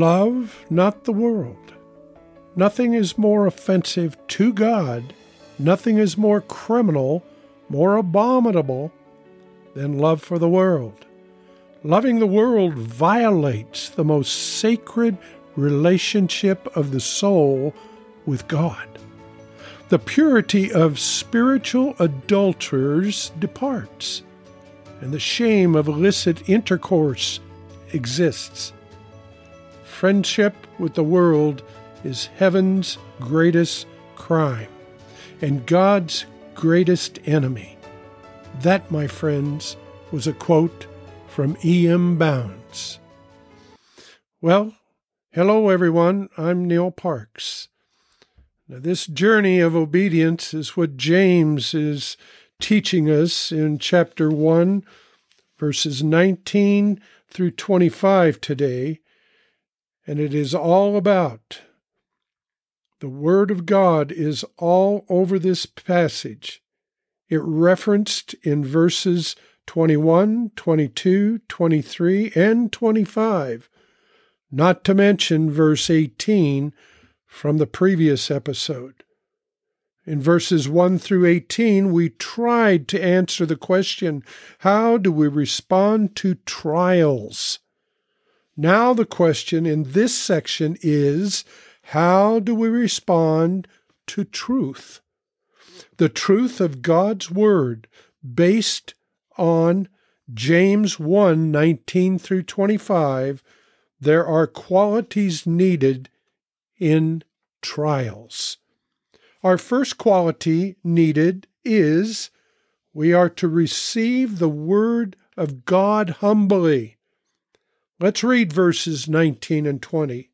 Love not the world. Nothing is more offensive to God, nothing is more criminal, more abominable than love for the world. Loving the world violates the most sacred relationship of the soul with God. The purity of spiritual adulterers departs, and the shame of illicit intercourse exists. Friendship with the world is heaven's greatest crime and God's greatest enemy. That, my friends, was a quote from E.M. Bounds. Well, hello everyone. I'm Neil Parks. Now, this journey of obedience is what James is teaching us in chapter 1, verses 19 through 25 today, and it is all about the Word of God is all over this passage. It referenced in verses 21, 22, 23, and 25, not to mention verse 18 from the previous episode. In verses 1 through 18, we tried to answer the question how do we respond to trials? Now, the question in this section is how do we respond to truth? The truth of God's Word based on James 1 19 through 25, there are qualities needed in trials. Our first quality needed is we are to receive the Word of God humbly. Let's read verses 19 and 20.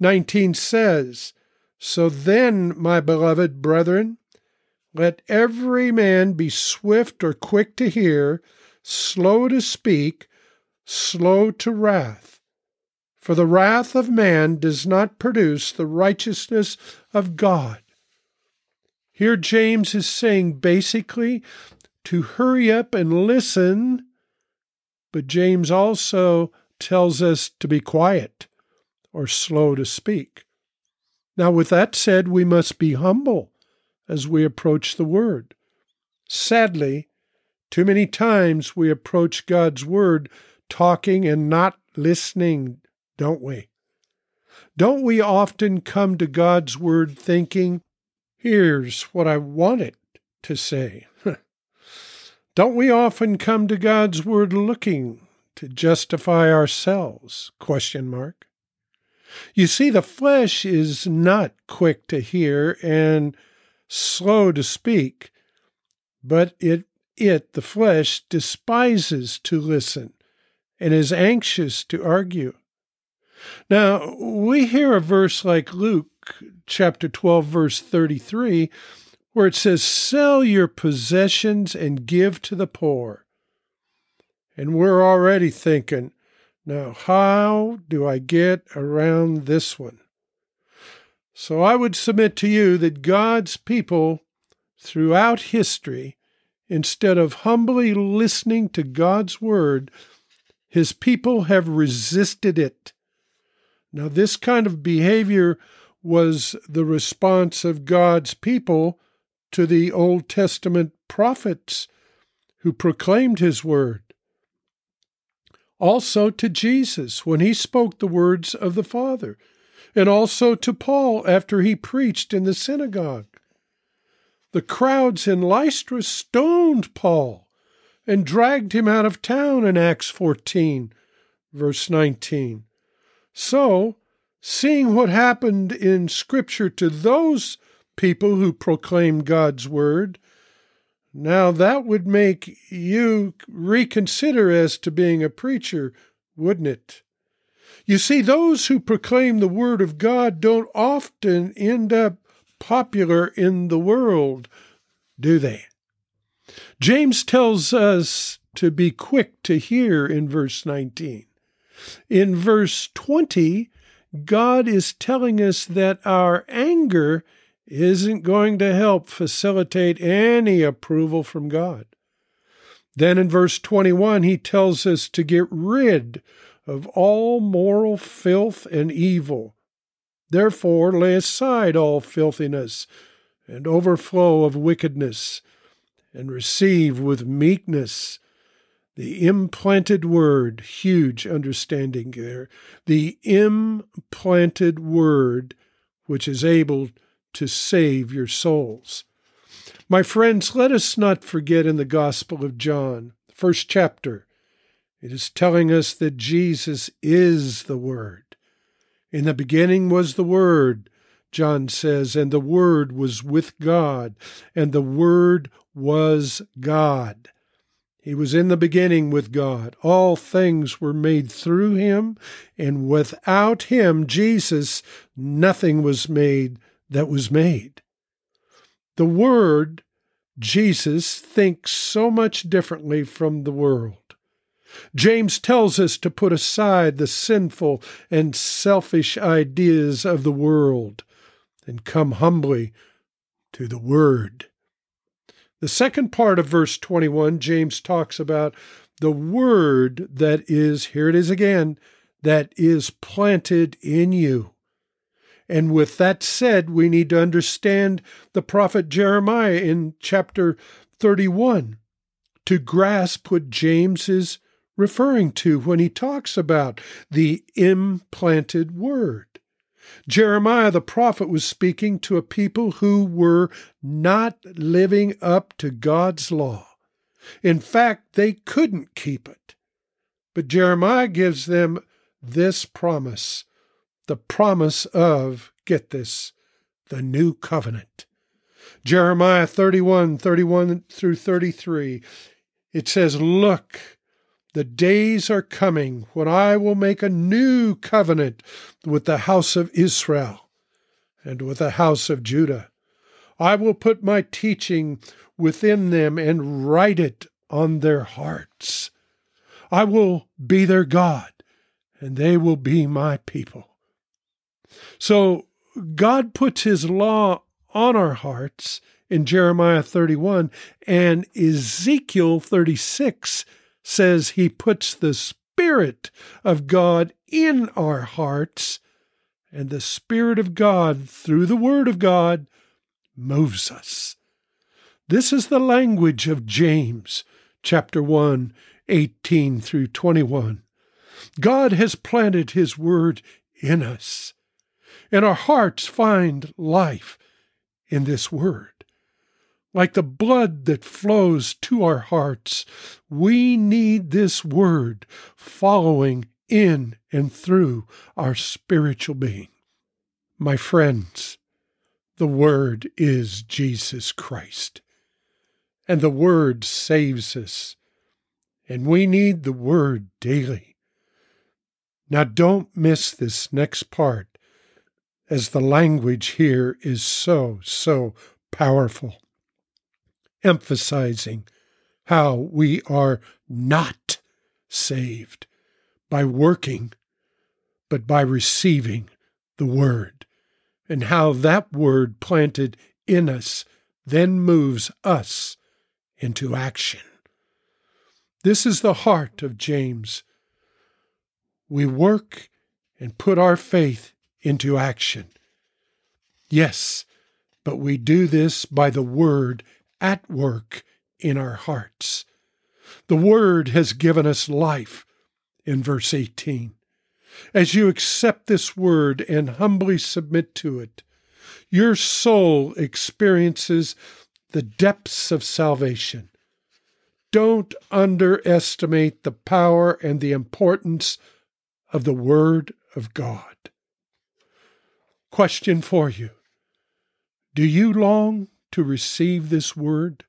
19 says, So then, my beloved brethren, let every man be swift or quick to hear, slow to speak, slow to wrath. For the wrath of man does not produce the righteousness of God. Here, James is saying basically to hurry up and listen, but James also tells us to be quiet or slow to speak. Now, with that said, we must be humble as we approach the Word. Sadly, too many times we approach God's Word talking and not listening, don't we? Don't we often come to God's Word thinking, here's what I want it to say? don't we often come to God's Word looking to justify ourselves? Question mark. You see, the flesh is not quick to hear and slow to speak, but it, it, the flesh, despises to listen and is anxious to argue. Now, we hear a verse like Luke chapter 12, verse 33, where it says, Sell your possessions and give to the poor. And we're already thinking, now, how do I get around this one? So I would submit to you that God's people throughout history, instead of humbly listening to God's word, his people have resisted it. Now, this kind of behavior was the response of God's people to the Old Testament prophets who proclaimed his word. Also to Jesus when he spoke the words of the Father and also to Paul after he preached in the synagogue. The crowds in Lystra stoned Paul and dragged him out of town in Acts 14, verse 19. So, seeing what happened in Scripture to those people who proclaimed God's word, now that would make you reconsider as to being a preacher, wouldn't it? You see, those who proclaim the Word of God don't often end up popular in the world, do they? James tells us to be quick to hear in verse 19. In verse 20, God is telling us that our anger isn't going to help facilitate any approval from God. Then in verse 21, he tells us to get rid of all moral filth and evil. Therefore, lay aside all filthiness and overflow of wickedness, and receive with meekness the implanted word, huge understanding there, the implanted word which is able to save your souls. My friends, let us not forget in the Gospel of John, first chapter, it is telling us that Jesus is the Word. In the beginning was the Word, John says, and the Word was with God, and the Word was God. He was in the beginning with God. All things were made through him, and without him, Jesus, nothing was made that was made. The Word, Jesus, thinks so much differently from the world. James tells us to put aside the sinful and selfish ideas of the world and come humbly to the Word. The second part of verse 21, James talks about the Word that is, here it is again, that is planted in you. And with that said, we need to understand the prophet Jeremiah in chapter 31 to grasp what James is referring to when he talks about the implanted word. Jeremiah the prophet was speaking to a people who were not living up to God's law. In fact, they couldn't keep it. But Jeremiah gives them this promise the promise of, get this, the new covenant. Jeremiah 31 31 through 33. It says, Look, the days are coming when I will make a new covenant with the house of Israel and with the house of Judah. I will put my teaching within them and write it on their hearts. I will be their God, and they will be my people. So God puts his law on our hearts in Jeremiah 31 and Ezekiel 36 says he puts the Spirit of God in our hearts, and the Spirit of God, through the Word of God, moves us. This is the language of James, chapter 1, 18 through 21. God has planted His Word in us, and our hearts find life in this Word like the blood that flows to our hearts. We need this word following in and through our spiritual being. My friends, the Word is Jesus Christ, and the Word saves us, and we need the Word daily. Now, don't miss this next part, as the language here is so, so powerful emphasizing how we are not saved by working, but by receiving the Word, and how that Word planted in us then moves us into action. This is the heart of James. We work and put our faith into action. Yes, but we do this by the Word at work in our hearts. The Word has given us life in verse 18. As you accept this Word and humbly submit to it, your soul experiences the depths of salvation. Don't underestimate the power and the importance of the Word of God. Question for you Do you long to receive this word?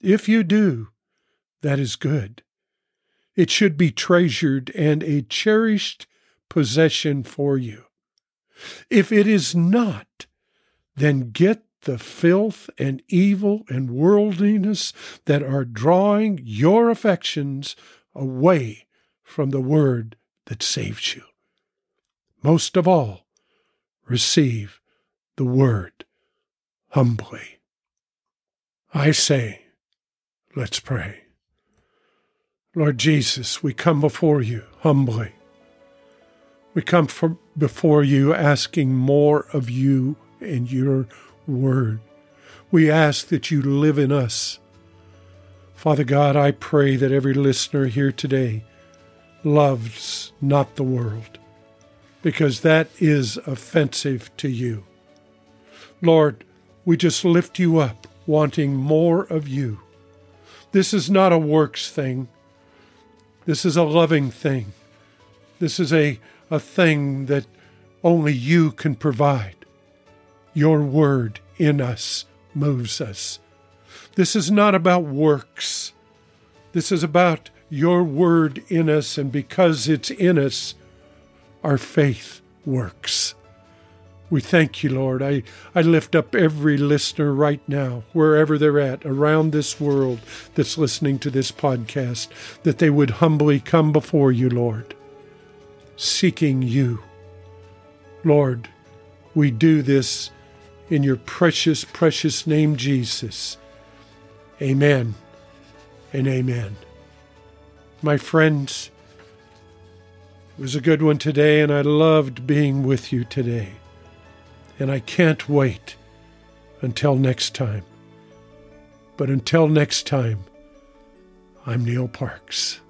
If you do, that is good. It should be treasured and a cherished possession for you. If it is not, then get the filth and evil and worldliness that are drawing your affections away from the word that saves you. Most of all, receive the word humbly. I say, let's pray. Lord Jesus, we come before you humbly. We come from before you asking more of you and your word. We ask that you live in us. Father God, I pray that every listener here today loves not the world, because that is offensive to you. Lord, we just lift you up, wanting more of you. This is not a works thing. This is a loving thing. This is a, a thing that only you can provide. Your word in us moves us. This is not about works. This is about your word in us, and because it's in us, our faith works. We thank you, Lord. I, I lift up every listener right now, wherever they're at, around this world that's listening to this podcast, that they would humbly come before you, Lord, seeking you. Lord, we do this in your precious, precious name, Jesus. Amen and amen. My friends, it was a good one today, and I loved being with you today. And I can't wait until next time. But until next time, I'm Neil Parks.